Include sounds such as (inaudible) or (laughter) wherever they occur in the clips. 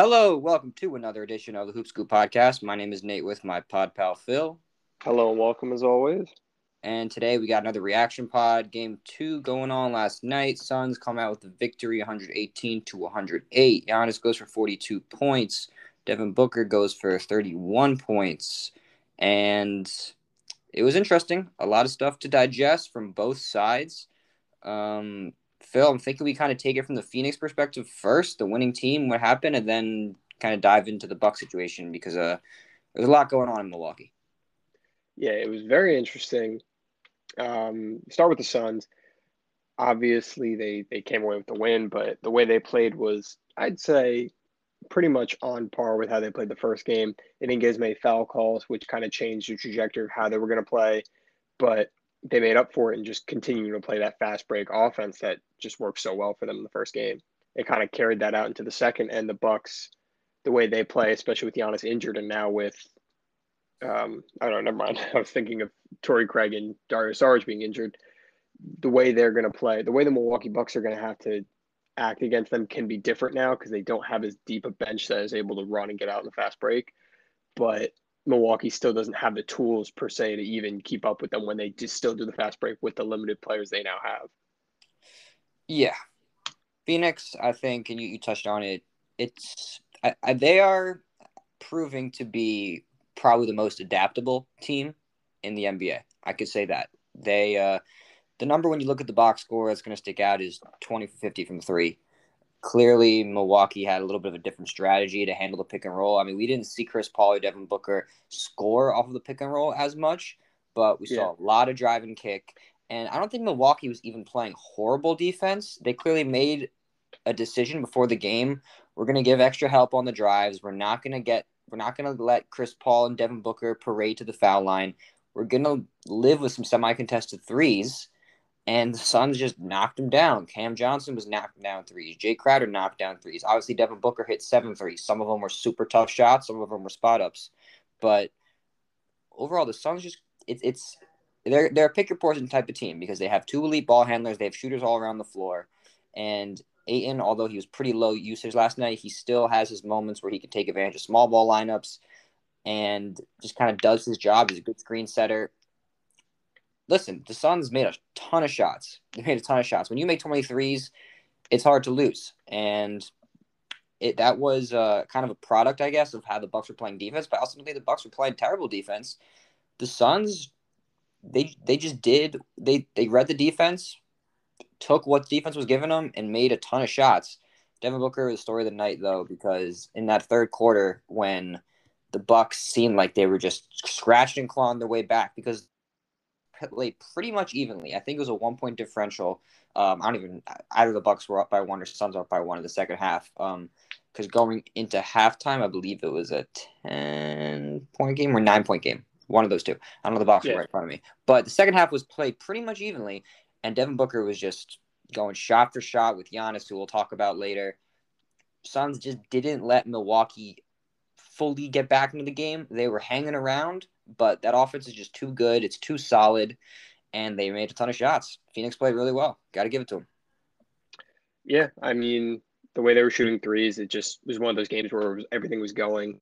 Hello, welcome to another edition of the Hoop Scoop podcast. My name is Nate with my pod pal Phil. Hello and welcome as always. And today we got another reaction pod. Game two going on last night. Suns come out with the victory 118 to 108. Giannis goes for 42 points. Devin Booker goes for 31 points. And it was interesting. A lot of stuff to digest from both sides. Um, Phil, I'm thinking we kind of take it from the Phoenix perspective first, the winning team, what happened, and then kind of dive into the Buck situation because uh, there's a lot going on in Milwaukee. Yeah, it was very interesting. Um, start with the Suns. Obviously, they they came away with the win, but the way they played was, I'd say, pretty much on par with how they played the first game. They didn't get as many foul calls, which kind of changed the trajectory of how they were going to play. But they made up for it and just continuing to play that fast break offense that just worked so well for them in the first game. It kind of carried that out into the second, and the Bucks, the way they play, especially with Giannis injured, and now with, um, I don't know, never mind. (laughs) I was thinking of Torrey Craig and Dario Saric being injured. The way they're going to play, the way the Milwaukee Bucks are going to have to act against them can be different now because they don't have as deep a bench that is able to run and get out in the fast break. But Milwaukee still doesn't have the tools per se to even keep up with them when they just still do the fast break with the limited players they now have. Yeah, Phoenix, I think, and you, you touched on it. It's I, I, they are proving to be probably the most adaptable team in the NBA. I could say that they uh, the number when you look at the box score that's going to stick out is 20 for 50 from three clearly Milwaukee had a little bit of a different strategy to handle the pick and roll. I mean, we didn't see Chris Paul or Devin Booker score off of the pick and roll as much, but we yeah. saw a lot of drive and kick. And I don't think Milwaukee was even playing horrible defense. They clearly made a decision before the game. We're going to give extra help on the drives. We're not going to get we're not going to let Chris Paul and Devin Booker parade to the foul line. We're going to live with some semi-contested threes and the Suns just knocked him down. Cam Johnson was knocked down threes. Jay Crowder knocked down threes. Obviously, Devin Booker hit seven threes. Some of them were super tough shots. Some of them were spot ups. But overall, the Suns just it, it's they're they're a pick your poison type of team because they have two elite ball handlers. They have shooters all around the floor, and Ayton, although he was pretty low usage last night, he still has his moments where he can take advantage of small ball lineups and just kind of does his job. He's a good screen setter listen, the Suns made a ton of shots. They made a ton of shots. When you make 23s, it's hard to lose. And it that was uh, kind of a product, I guess, of how the Bucks were playing defense. But ultimately, the Bucks were playing terrible defense. The Suns, they they just did they they read the defense, took what defense was giving them, and made a ton of shots. Devin Booker was the story of the night, though, because in that third quarter, when the Bucks seemed like they were just scratching and clawing their way back, because played pretty much evenly. I think it was a one point differential. Um, I don't even either the Bucks were up by one or Suns are up by one in the second half. Um, because going into halftime, I believe it was a ten point game or nine point game. One of those two. I don't know the box yeah. right in front of me. But the second half was played pretty much evenly, and Devin Booker was just going shot for shot with Giannis, who we'll talk about later. Suns just didn't let Milwaukee fully get back into the game. They were hanging around, but that offense is just too good. It's too solid, and they made a ton of shots. Phoenix played really well. Got to give it to them. Yeah, I mean the way they were shooting threes, it just was one of those games where was, everything was going.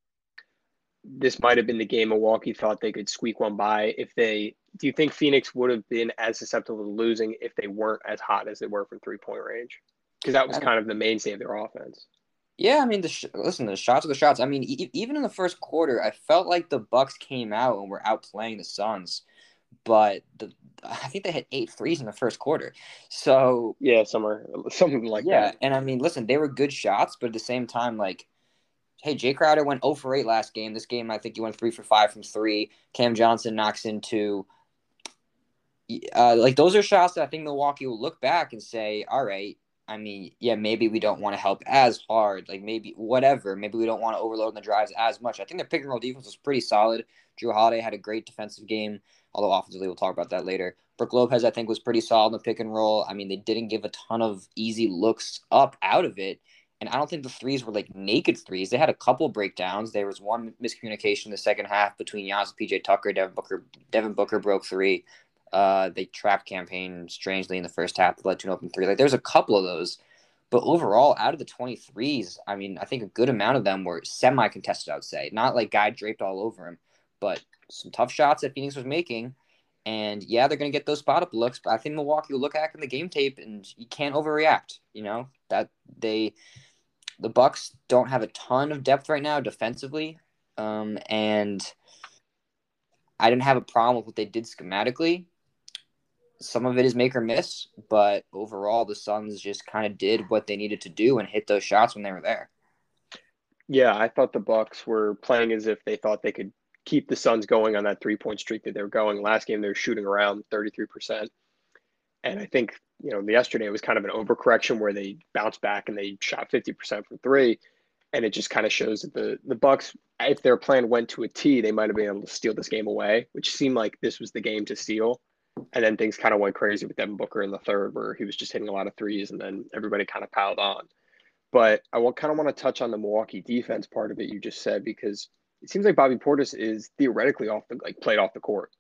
This might have been the game Milwaukee thought they could squeak one by if they. Do you think Phoenix would have been as susceptible to losing if they weren't as hot as they were from three point range? Because that was kind of the mainstay of their offense. Yeah, I mean, the sh- listen, the shots are the shots. I mean, e- even in the first quarter, I felt like the Bucks came out and were outplaying the Suns, but the I think they had eight threes in the first quarter. So yeah, somewhere something like yeah, that. and I mean, listen, they were good shots, but at the same time, like, hey, Jay Crowder went 0 for 8 last game. This game, I think he went three for five from three. Cam Johnson knocks into. Uh, like those are shots that I think Milwaukee will look back and say, all right, I mean, yeah, maybe we don't want to help as hard. Like maybe whatever. Maybe we don't want to overload the drives as much. I think their pick and roll defense was pretty solid. Jrue Holiday had a great defensive game, although offensively we'll talk about that later. Brook Lopez, I think, was pretty solid in the pick and roll. I mean, they didn't give a ton of easy looks up out of it. And I don't think the threes were like naked threes. They had a couple breakdowns. There was one miscommunication in the second half between Giannis PJ Tucker. Devin Booker, Devin Booker broke three. Uh, they trapped Cam Payne strangely in the first half led to an open three. Like there's a couple of those, But overall, out of the 23s, I mean, I think a good amount of them were semi contested, I would say. Not like guy draped all over him, but some tough shots that Phoenix was making. And yeah, they're going to get those spot up looks, but I think Milwaukee will look back in the game tape and you can't overreact. You know, that they, the Bucks don't have a ton of depth right now defensively. Um, and I didn't have a problem with what they did schematically some of it is make or miss, but overall, the Suns just kind of did what they needed to do and hit those shots when they were there. Yeah, I thought the Bucks were playing as if they thought they could keep the Suns going on that three point streak that they were going. Last game, they were shooting around 33%. And I think, you know, yesterday it was kind of an overcorrection where they bounced back and they shot 50% from three. And it just kind of shows that the, the Bucks, if their plan went to a T, they might have been able to steal this game away, which seemed like this was the game to steal. And then things kind of went crazy with Devin Booker in the third, where he was just hitting a lot of threes, and then everybody kind of piled on. But I kind of want to touch on the Milwaukee defense part of it you just said because it seems like Bobby Portis is theoretically off the like played off the court.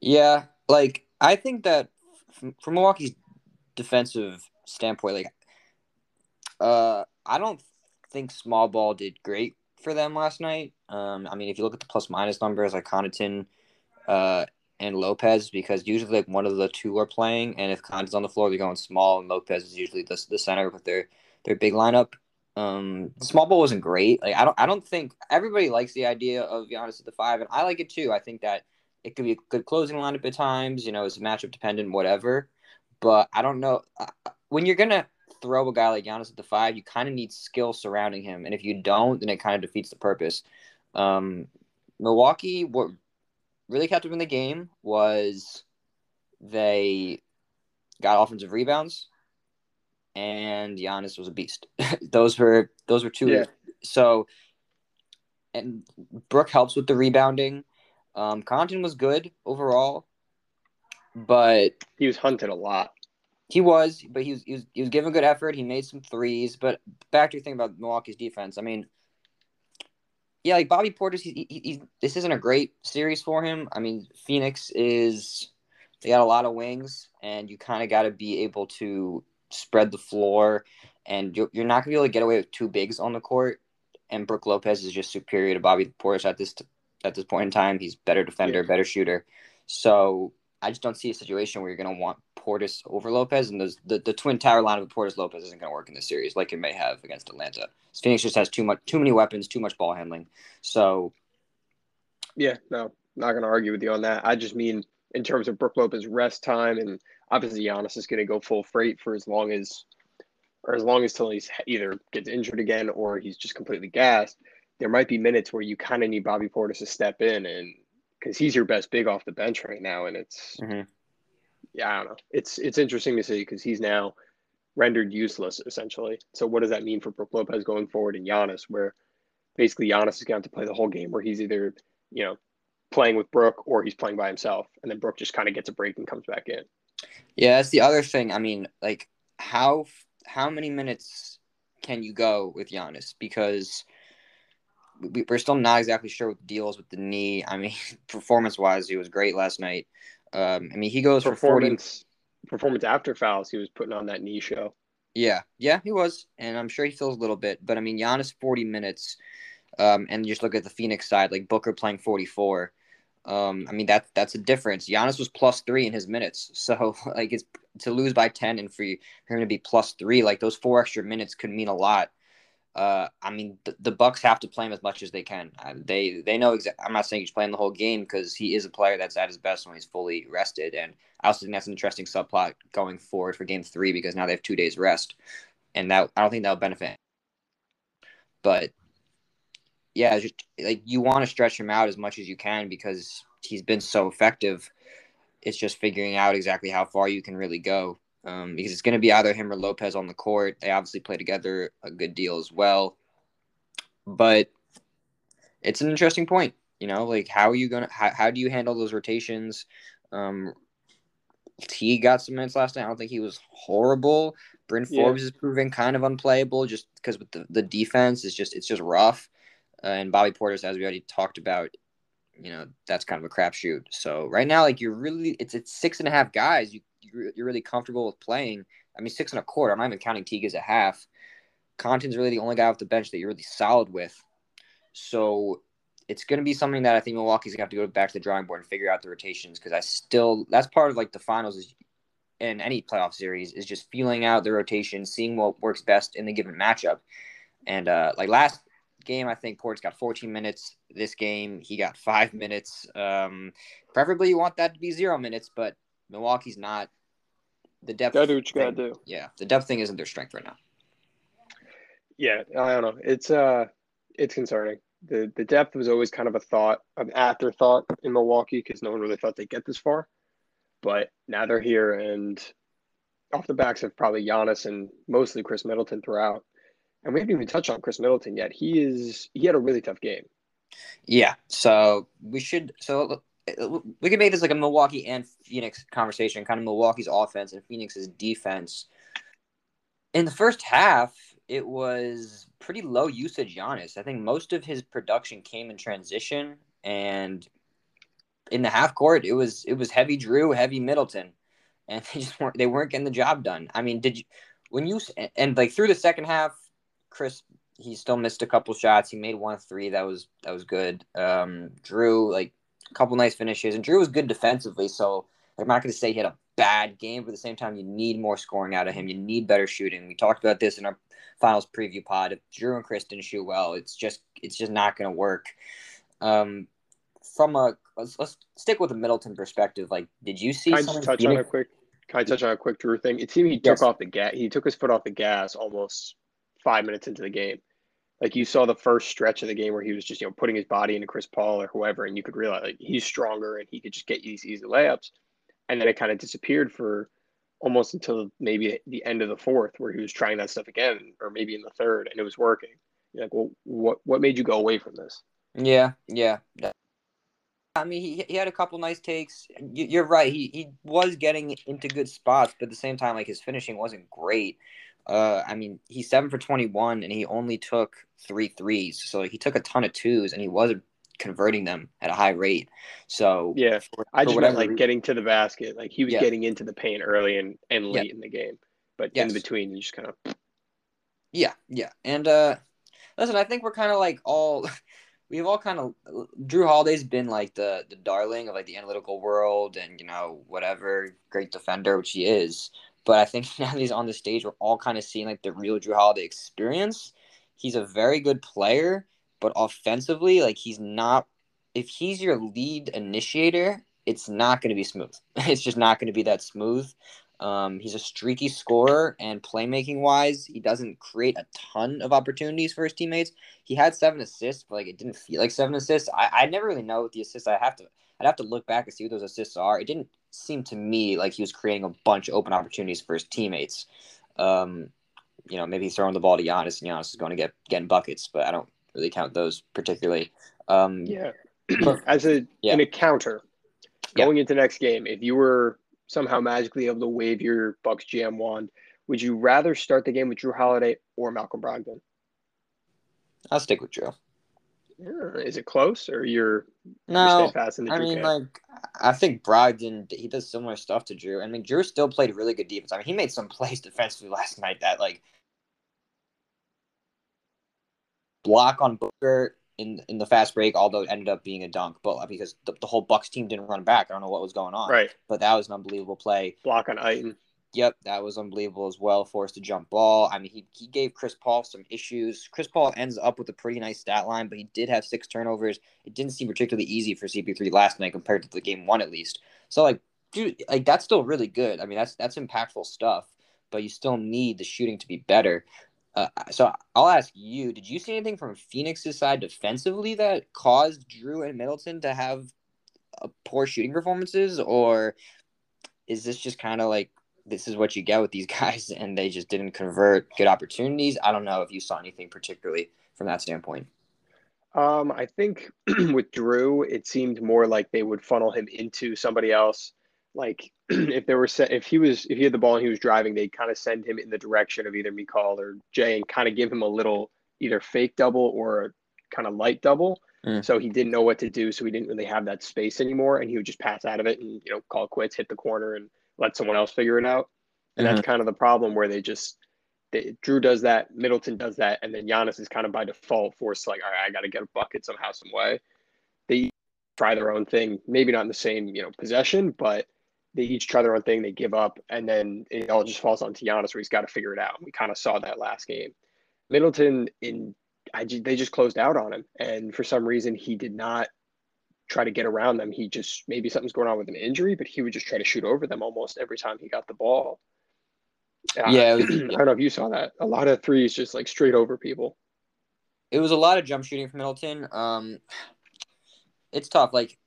Yeah, like I think that from, from Milwaukee's defensive standpoint, like uh, I don't think small ball did great for them last night. Um, I mean, if you look at the plus minus numbers, like Connaughton uh, and Lopez because usually like one of the two are playing, and if Khan's on the floor, they're going small, and Lopez is usually the, the center with their their big lineup. Um, small ball wasn't great. Like I don't I don't think everybody likes the idea of Giannis at the five, and I like it too. I think that it could be a good closing lineup at times. You know, it's matchup dependent, whatever. But I don't know when you're gonna throw a guy like Giannis at the five, you kind of need skill surrounding him, and if you don't, then it kind of defeats the purpose. Um, Milwaukee were really kept them in the game was they got offensive rebounds, and Giannis was a beast. (laughs) those were those were two. Yeah. So, and Brook helps with the rebounding. Um, Connaughton was good overall, but he was hunted a lot. He was, but he was, he was he was giving good effort. He made some threes. But back to your thing about Milwaukee's defense. I mean, yeah, like Bobby Portis, he, he, he, this isn't a great series for him. I mean, Phoenix is they got a lot of wings, and you kind of got to be able to spread the floor, and you're, you're not gonna be able to get away with two bigs on the court. And Brook Lopez is just superior to Bobby Portis at this at this point in time. He's better defender, yeah. better shooter. So I just don't see a situation where you're going to want Portis over Lopez, and the the twin tower line of Portis Lopez isn't going to work in this series like it may have against Atlanta. Phoenix just has too much, too many weapons, too much ball handling. So, yeah, no, not going to argue with you on that. I just mean in terms of Brook Lopez rest time, and obviously Giannis is going to go full freight for as long as, or as long as till he's either gets injured again or he's just completely gassed. There might be minutes where you kind of need Bobby Portis to step in and because he's your best big off the bench right now, and it's mm-hmm. Yeah, I don't know. It's it's interesting to see because he's now rendered useless essentially. So what does that mean for Brook Lopez going forward in Giannis, where basically Giannis is going to have to play the whole game, where he's either you know playing with Brook or he's playing by himself, and then Brook just kind of gets a break and comes back in. Yeah, that's the other thing. I mean, like how how many minutes can you go with Giannis because we, are still not exactly sure what the deal is with the knee. I mean, (laughs) performance wise, he was great last night. Um, I mean, he goes performance, for 40 performance after fouls. He was putting on that knee show. Yeah, yeah, he was, and I'm sure he feels a little bit. But I mean, Giannis 40 minutes, um, and just look at the Phoenix side, like Booker playing 44. Um, I mean that that's a difference. Giannis was plus three in his minutes, (laughs) so like it's to lose by 10 and for, you, for him to be plus three, like those four extra minutes could mean a lot uh, I mean, the, the, Bucks have to play him as much as they can. Uh, they they know exactly. I'm not saying he's playing the whole game because he is a player that's at his best when he's fully rested. And I also think that's an interesting subplot going forward for Game Three because now they have two days rest, and that I don't think that'll benefit. But yeah, just, like you want to stretch him out as much as you can because he's been so effective. It's just figuring out exactly how far you can really go um, because it's going to be either him or Lopez on the court. They obviously play together a good deal as well, but it's an interesting point. You know, like how are you gonna how, how do you handle those rotations? Um, Teague got some minutes last night. I don't think he was horrible. Bryn Forbes is proving kind of unplayable just because with the, the defense is just it's just rough. Uh, and Bobby Portis, as we already talked about, you know that's kind of a crapshoot. So right now, like you're really it's it's six and a half guys. You you're really comfortable with playing I mean, six and a quarter. I'm not even counting Teague as a half. Connaughton's really the only guy off the bench that you're really solid with. So it's going to be something that I think Milwaukee's going to have to go back to the drawing board and figure out the rotations because I still that's part of like the finals is in any playoff series is just feeling out the rotation, seeing what works best in the given matchup. And uh, like last game, I think Port's got 14 minutes. This game, he got five minutes. Um, preferably, you want that to be zero minutes, but Milwaukee's not the depth. Gotta do what you gotta do. Yeah, the depth thing isn't their strength right now. Yeah, I don't know. It's uh, it's concerning. The the depth was always kind of a thought, an afterthought in Milwaukee because no one really thought they'd get this far. But now they're here, and off the backs of probably Giannis and mostly Khris Middleton throughout. And we haven't even touched on Khris Middleton yet. He is he had a really tough game. Yeah. So we should so we could make this like a Milwaukee and Phoenix conversation, kind of Milwaukee's offense and Phoenix's defense. In the first half, it was pretty low usage Giannis. I think most of his production came in transition and in the half court it was it was heavy Jrue, heavy Middleton. And (laughs) they just weren't they weren't getting the job done. I mean, did you when you and like through the second half, Khris he still missed a couple shots. He made one three that was that was good. Um, Jrue like a couple nice finishes, and Jrue was good defensively. So I'm not going to say he had a bad game, but at the same time, you need more scoring out of him. You need better shooting. We talked about this in our finals preview pod. If Jrue and Khris didn't shoot well, it's just it's just not going to work. Um, from a let's, let's stick with the Middleton perspective. Like, did you see? Can I just touch Phoenix? on a quick? Can I touch on a quick Jrue thing? It seemed he yes. took off the gas. He took his foot off the gas almost five minutes into the game. Like you saw the first stretch of the game where he was just you know putting his body into Chris Paul or whoever, and you could realize like he's stronger and he could just get these easy layups. And then it kind of disappeared for almost until maybe the end of the fourth, where he was trying that stuff again, or maybe in the third, and it was working. You're like, well, what what made you go away from this? Yeah, yeah. I mean, he, he had a couple nice takes. You're right. He he was getting into good spots, but at the same time, like his finishing wasn't great. Uh, I mean, he's seven for 21 and he only took three threes. So he took a ton of twos and he wasn't converting them at a high rate. So yeah, for, I just meant like getting to the basket. Like he was yeah. getting into the paint early and, and late yeah. in the game, but yes. in between, you just kind of. Yeah, yeah, and uh, listen, I think we're kind of like all. (laughs) We've all kind of Jrue Holiday's been like the the darling of like the analytical world and you know whatever great defender which he is. But I think (laughs) now that he's on the stage, we're all kind of seeing like the real Jrue Holiday experience. He's a very good player, but offensively, like he's not. If he's your lead initiator, it's not going to be smooth. (laughs) It's just not going to be that smooth. Um, he's a streaky scorer, and playmaking wise, he doesn't create a ton of opportunities for his teammates. He had seven assists, but like it didn't feel like seven assists. I, I never really know what the assists. I have to I'd have to look back and see what those assists are. It didn't seem to me like he was creating a bunch of open opportunities for his teammates. Um, you know, maybe he's throwing the ball to Giannis, and Giannis is going to get getting buckets, but I don't really count those particularly. Um, yeah, (clears throat) as a yeah. in a counter going yeah. into next game, if you were somehow magically able to wave your Bucks GM wand, would you rather start the game with Jrue Holiday or Malcolm Brogdon? I'll stick with Jrue. Yeah, is it close or you're no? You're I mean, like I think Brogdon he does similar stuff to Jrue. I mean, Jrue still played really good defense. I mean, he made some (laughs) plays defensively last night that like block on Booker in in the fast break, although it ended up being a dunk, but because the, the whole Bucks team didn't run back. I don't know what was going on. Right. But that was an unbelievable play. Block on Ayton. Mm-hmm. Yep, that was unbelievable as well. Forced to jump ball. I mean, he, he gave Chris Paul some issues. Chris Paul ends up with a pretty nice stat line, but he did have six turnovers. It didn't seem particularly easy for CP3 last night compared to the game one at least. So like, dude, like that's still really good. I mean, that's that's impactful stuff, but you still need the shooting to be better. Uh, so I'll ask you: Did you see anything from Phoenix's side defensively that caused Jrue and Middleton to have poor shooting performances, or is this just kind of like this is what you get with these (laughs) guys, and they just didn't convert good opportunities. I don't know if you saw anything particularly from that standpoint. Um, I think (clears throat) with Jrue, it seemed more like they would funnel him into somebody else. Like (clears throat) if there were if he was if he had the ball and he was driving, they'd kind of send him in the direction of either Mikal or Jay and kind of give him a little either fake double or a kind of light double. Mm. So he didn't know what to do, so he didn't really have that space anymore, and he would just pass out of it and you know call quits, hit the corner, and let someone else figure it out. and mm-hmm. that's kind of the problem where they just they, Jrue does that, Middleton does that, and then Giannis is kind of by default forced like, all right, I got to get a bucket somehow, some way. They try their own thing, maybe not in the same you know possession, but they each try their own thing. They give up, and then it all just falls on Giannis where he's got to figure it out. We kind of saw that last game. Middleton in I, they just closed out on him, and for some reason he did not try to get around them. He just maybe something's going on with an injury, but he would just try to shoot over them almost every time he got the ball. Uh, yeah, was, (clears throat) I don't know if you saw that. A lot of threes just like straight over people. It was a lot of jump shooting from Middleton. Um, it's tough. Like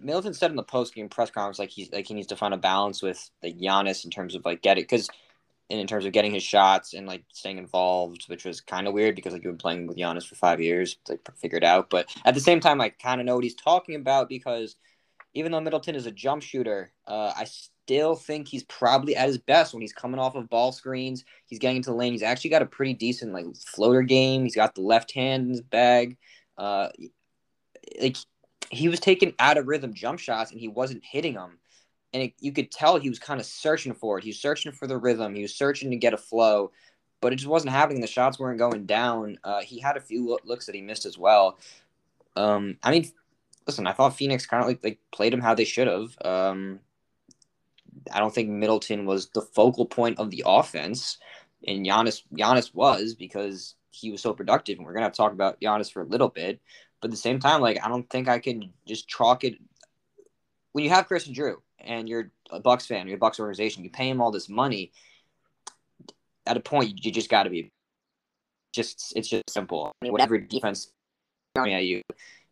Middleton said in the post game press conference, like he's like he needs to find a balance with the Giannis in terms of like getting because in terms of getting his shots and like staying involved, which was kind of weird because like you've been playing with Giannis for five years, like figured out. But at the same time, I kind of know what he's talking about because even though Middleton is a jump shooter, uh, I still think he's probably at his best when he's coming off of ball screens. He's getting into the lane. He's actually got a pretty decent like floater game. He's got the left hand in his bag. Uh, like he was taking out of rhythm jump shots and he wasn't hitting them and it, you could tell he was kind of searching for it. He was searching for the rhythm. He was searching to get a flow, but it just wasn't happening. The shots weren't going down. Uh, he had a few looks that he missed as well. Um, I mean, listen, I thought Phoenix kind of like, like played him how they should have. Um, I don't think Middleton was the focal point of the offense, and Giannis Giannis was because he was so productive. And we're gonna have to talk about Giannis for a little bit, but at the same time, like I don't think I can just chalk it. When you have Khris and Jrue, and you're a Bucks fan, you're a Bucks organization, you pay him all this money. At a point, you just got to be just. It's just simple. I mean, whatever defense coming at you,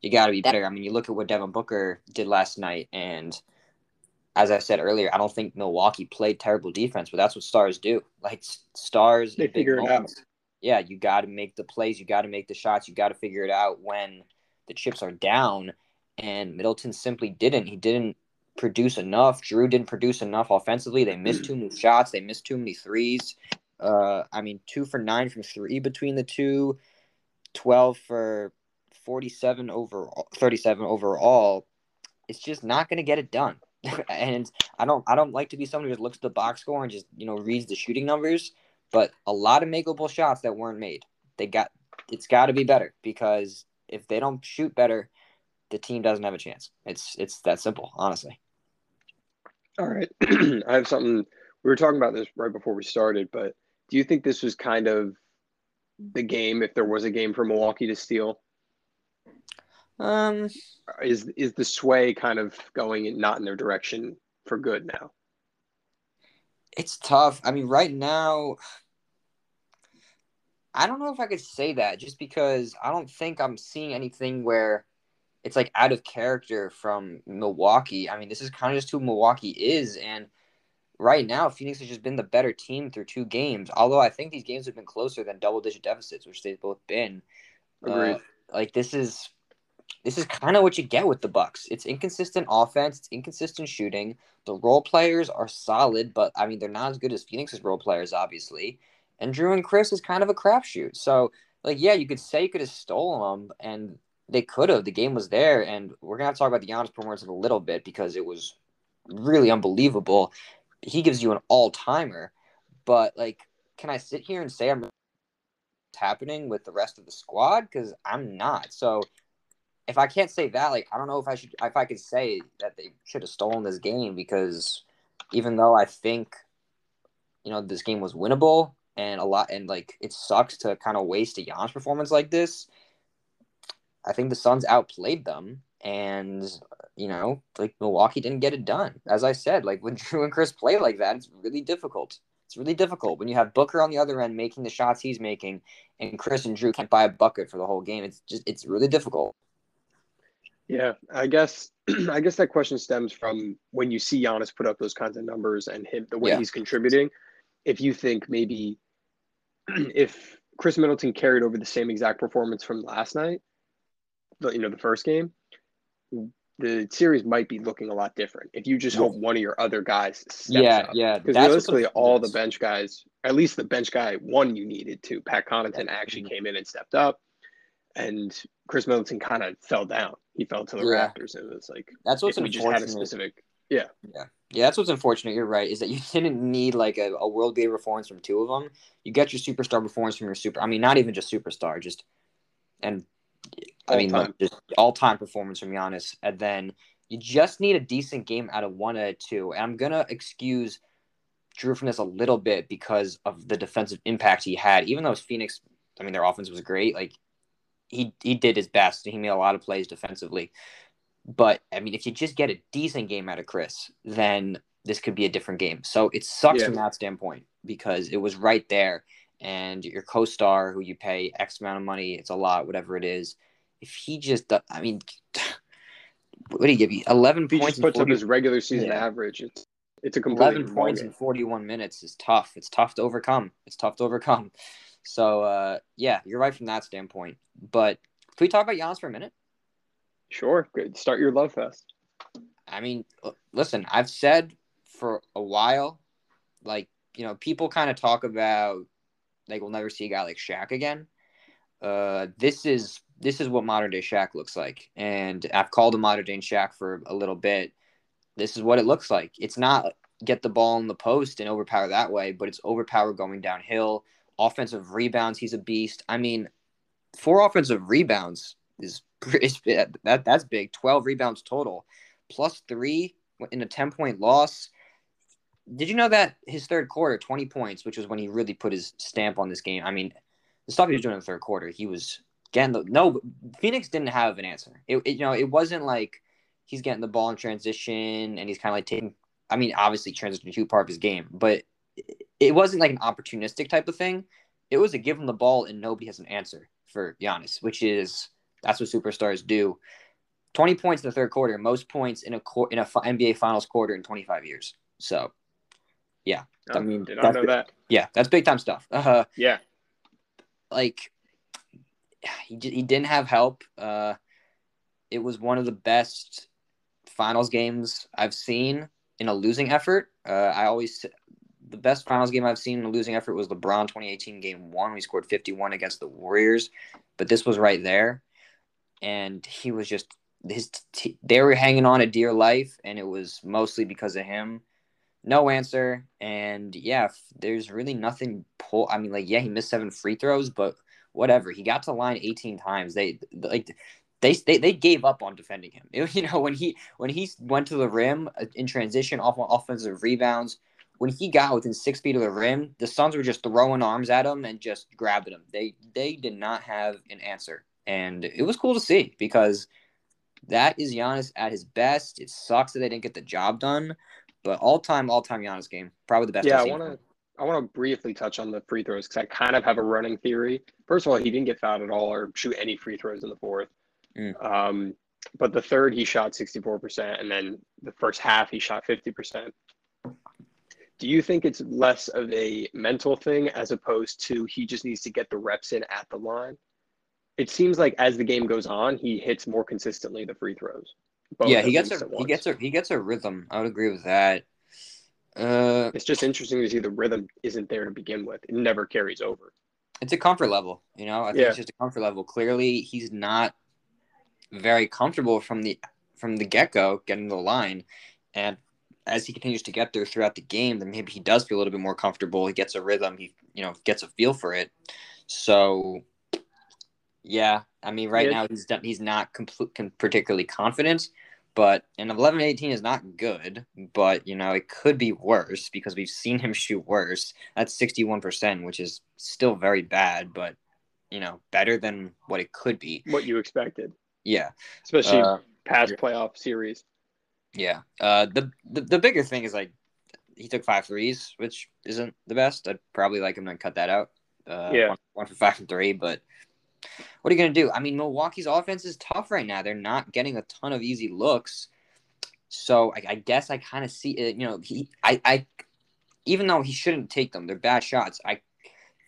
you got to be better. I mean, you look at what Devin Booker did last night, and as I said earlier, I don't think Milwaukee played terrible defense, but that's what stars do. Like stars, they figure it out. Yeah, you got to make the plays, you got to make the shots, you got to figure it out when the chips are down. And Middleton simply didn't. He didn't produce enough. Jrue didn't produce enough offensively. They missed too many shots. They missed too many threes. Uh, I mean, two for nine from three between the two, 12 for 47 overall, 37 overall. It's just not going to get it done. (laughs) and I don't, I don't like to be someone who just looks at the box score and just, you know, reads the shooting numbers, but a lot of makeable shots that weren't made. They got, it's got to be better because if they don't shoot better, the team doesn't have a chance. It's, it's that simple, honestly. All right. (clears throat) I have something. We were talking about this right before we started, but do you think this was kind of the game if there was a game for Milwaukee to steal? Um, is is the sway kind of going in, not in their direction for good now? It's tough. I mean, right now, I don't know if I could say that just because I don't think I'm seeing anything where it's like out of character from Milwaukee. I mean, this is kind of just who Milwaukee is, and right now Phoenix has just been the better team through two games. Although I think these games have been closer than double digit deficits, which they've both been. Agreed. Uh, like this is this is kind of what you get with the Bucks. It's inconsistent offense, it's inconsistent shooting. The role players are solid, but I mean they're not as good as Phoenix's role players, obviously. And Jrue and Khris is kind of a crapshoot. So like yeah, you could say you could have stolen them, and they could have. The game was there, and we're gonna have to talk about the Giannis performance in a little bit because it was really unbelievable. He gives you an all timer, but like, can I sit here and say I'm happening with the rest of the squad? Because I'm not. So if I can't say that, like, I don't know if I should, if I could say that they should have stolen this game because even though I think, you know, this game was winnable and a lot, and like, it sucks to kind of waste a Giannis performance like this I think the Suns outplayed them, and you know, like Milwaukee didn't get it done. As I said, like (laughs) when Jrue and Khris play like that, it's really difficult. It's really difficult when you have Booker on the other end making the shots he's making, and Khris and Jrue can't buy a bucket for the whole game. It's just it's really difficult. Yeah, I guess (clears throat) I guess that question stems from when you see Giannis put up those kinds of numbers and him the way yeah. he's contributing. If you think maybe (clears throat) if Khris Middleton carried over the same exact performance from last night, the you know the first game, the series might be looking a lot different if you just hope one of your other guys steps yeah, up. Yeah, Because realistically, all the bench guys, at least the bench guy one you needed to. Pat Connaughton actually mm-hmm. came in and stepped up, and Khris Middleton kind of fell down. He fell to the yeah. rafters. It was like that's what's we just had a specific. Yeah. Yeah. Yeah, that's what's unfortunate. You're right. Is that you (laughs) didn't need like a, a world beater performance from two of them. You get your superstar performance from your super. I mean, not even just superstar, just and I mean, All-time. just all time performance from Giannis, and then you just need a decent game out of one out of two. And I'm gonna excuse Jrue from this a little bit because of the defensive impact he had. Even though Phoenix, I mean, their offense was great. Like he he did his best. He made a lot of plays defensively. But I mean, if you just get a decent game out of Khris, then this could be a different game. So it sucks Yeah. from that standpoint because it was right there, and your co-star who you pay X amount of money, it's a lot, whatever it is. If he just, I mean, (sighs) what do you give you? Eleven If he points puts up his regular season Yeah. average, it's it's a completely 11 points in 41 minutes is tough. It's tough to overcome. It's tough to overcome. So, uh, yeah, you're right from that standpoint. But can we talk about Giannis for a minute? Sure, good. Start your love fest. I mean, listen, I've said for a while, like, you know, people kind of talk about like we'll never see a guy like Shaq again. Uh, this is this is what modern day Shaq looks like, and I've called him modern day Shaq for a little bit. This is what it looks like. It's not get the ball in the post and overpower that way, but it's overpower going downhill. Offensive rebounds, he's a beast. I mean, four offensive rebounds is, is that that's big. Twelve rebounds total, plus three in a ten point loss. Did you know that his third quarter, twenty points, which was when he really put his stamp on this game? I mean, the stuff he was doing in the third quarter, he was getting the no. Phoenix didn't have an answer. It, it you know it wasn't like he's getting the ball in transition and he's kind of like taking. I mean, obviously transition to part of his game, but it wasn't like an opportunistic type of thing. It was a give him the ball and nobody has an answer for Giannis, which is that's what superstars do. Twenty points in the third quarter, most points in a quar- in a fi- NBA Finals quarter in twenty five years. So, yeah, I mean, did not that's know that. yeah, that's big time stuff. Uh, Yeah, like he he didn't have help. Uh, it was one of the best finals games I've seen in a losing effort. Uh, I always the best finals game I've seen in a losing effort was LeBron 2018 game one. We scored 51 against the Warriors, but this was right there, and he was just his. T- they were hanging on a dear life, and it was mostly because of him. No answer, and yeah, there's really nothing. Pull. I mean, like yeah, he missed seven free throws, but whatever. He got to line 18 times. They like they they, they gave up on defending him. It- (laughs) you know when he when he went to the rim uh, in transition off offensive rebounds. When he got within six feet of the rim, the Suns were just throwing arms at him and just grabbing him. They they did not have an answer, and it was cool to see because that is Giannis at his best. It sucks that they didn't get the job done, but all time all time Giannis game, probably the best. yeah. I want to. I want to briefly touch on the free throws because I kind of have a running theory. First of all, he didn't get fouled at all or shoot any free throws in the fourth. Mm. Um, but the third, he shot 64%, and then the first half, he shot 50%. Do you think it's less of a mental thing as opposed to he just needs to get the reps in at the line? It seems like as the game goes on, he hits more consistently the free throws. Yeah, he gets a he gets a he gets a rhythm. I would agree with that. Uh, It's just interesting to see the rhythm isn't there to begin with. It never carries over. it's a comfort level. You know, I think Yeah. it's just a comfort level. Clearly, he's not very comfortable from the from the get go getting the line, and as he continues to get there throughout the game, then maybe he does feel a little bit more comfortable. He gets a rhythm. He you know gets a feel for it. So, yeah, I mean, right now he's done, he's not complete, particularly confident. But an 11 18 is not good, but you know, it could be worse because we've seen him shoot worse. That's 61%, which is still very bad, but you know, better than what it could be. What you expected, Yeah. especially Uh, past playoff series. yeah. Uh, the, the the bigger thing is like he took five threes, which isn't the best. I'd probably like him to cut that out. Uh, Yeah. One, one for five and three, but what are you going to do? I mean, Milwaukee's offense is tough right now. They're not getting a ton of easy looks. So I, I guess I kind of see it. You know, he, I, I, even though he shouldn't take them, they're bad shots. I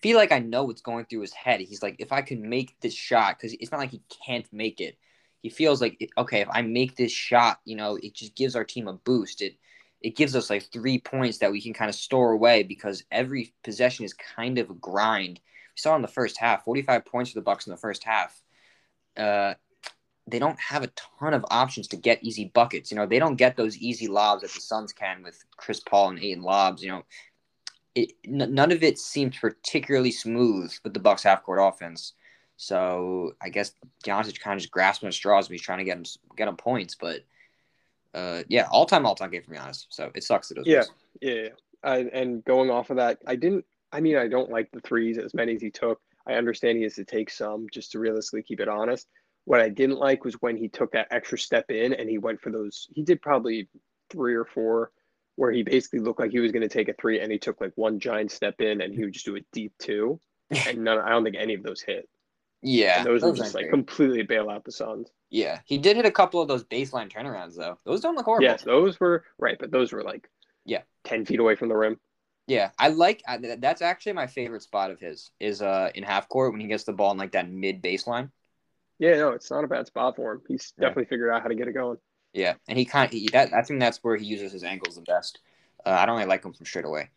feel like I know what's going through his head. He's like, if I can make this shot, because it's not like he can't make it. He feels like, okay, if I make this shot, you know, it just gives our team a boost. It, it gives us like three points that we can kind of store away because every possession is kind of a grind. Saw in the first half, 45 points for the Bucks in the first half. Uh, they don't have a ton of options to get easy buckets. You know, they don't get those easy lobs that the Suns can with Chris Paul and Ayton lobs. You know, it, n- none of it seemed particularly smooth with the Bucks half court offense. So I guess Giannis is kind of just grasping at straws when he's trying to get him get him points. But uh, yeah, all time all time game for Giannis. So it sucks that it was. Yeah, yeah. I, and going off of that, I didn't. I mean, I don't like the threes as many as he took. I understand he has to take some just to realistically keep it honest. What I didn't like was when he took that extra step in and he went for those. He did probably three or four where he basically looked like he was going to take a three and he took like one giant step in and he would just do a deep two. (laughs) and none, I don't think any of those hit. Yeah, and those, those were just like great. completely bail out the Suns. Yeah, he did hit a couple of those baseline turnarounds though. Those don't look horrible. Yes, those were right, but those were like yeah, ten feet away from the rim. Yeah, I like that's actually my favorite spot of his is uh in half court when he gets the ball in like that mid baseline. Yeah, no, it's not a bad spot for him. He's yeah. definitely figured out how to get it going. Yeah, and he kind of that I think that's where he uses his angles the best. Uh, I don't really like him from straight away,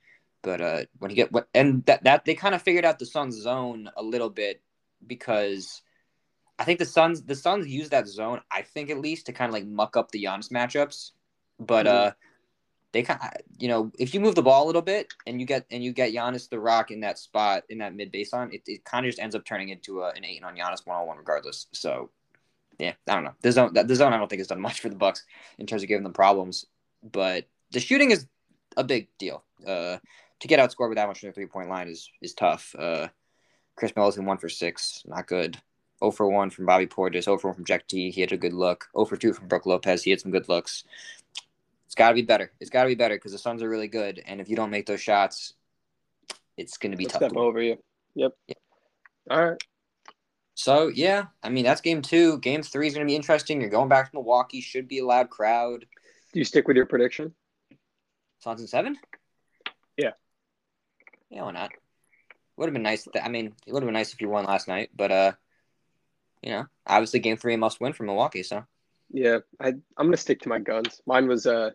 but uh, when he get what and that that they kind of figured out the Suns zone a little bit because I think the Suns the Suns use that zone, I think at least to kind of like muck up the Giannis matchups. But mm-hmm. uh they kind of, you know, if you move the ball a little bit and you get and you get Giannis the rock in that spot in that mid baseline, it, it kind of just ends up turning into a, an eight on Giannis one on one regardless. So yeah, I don't know. The zone the zone I don't think has done much for the Bucks in terms of giving them problems, but the shooting is a big deal. Uh, to get outscored with that much from the three point line is is tough. Uh, Khris Middleton one for six, not good. 0 for 1 from Bobby Portis, 0 for 1 from Jeff Teague. He had a good look. 0 for 2 from Brook Lopez. He had some good looks. It's got to be better. It's got to be better because the Suns are really good. And if you don't make those shots, it's going to be tough. Step to over you. Yep. Yeah. All right. So, yeah, I mean, that's game two. Game three is going to be interesting. You're going back to Milwaukee. Should be a loud crowd. Do you stick with your prediction? Suns in seven? Yeah. Yeah, why not? Would have been nice. I mean, it would have been nice if you won last night, but uh, you know, obviously game three must win for Milwaukee. So yeah, I I'm gonna stick to my guns. Mine was uh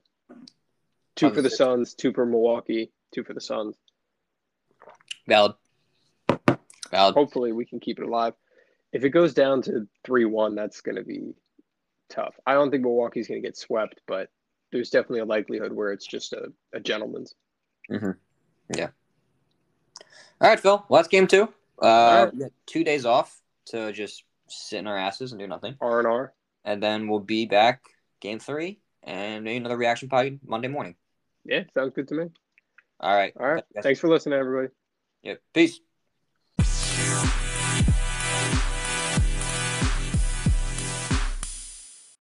two for the Suns, two for Milwaukee, two for the Suns. Valid. Valid. Hopefully we can keep it alive. If it goes down to three one, that's gonna be tough. I don't think Milwaukee's gonna get swept, but there's definitely a likelihood where it's just a, a gentleman's. Mm-hmm. Yeah. All right, Phil. Well, that's game two. Uh, right. two days off to just sit in our asses and do nothing. R and R. And then we'll be back game three and maybe another reaction pod Monday morning. Yeah, sounds good to me. All right. All right. Thanks for listening, everybody. Yep. Peace.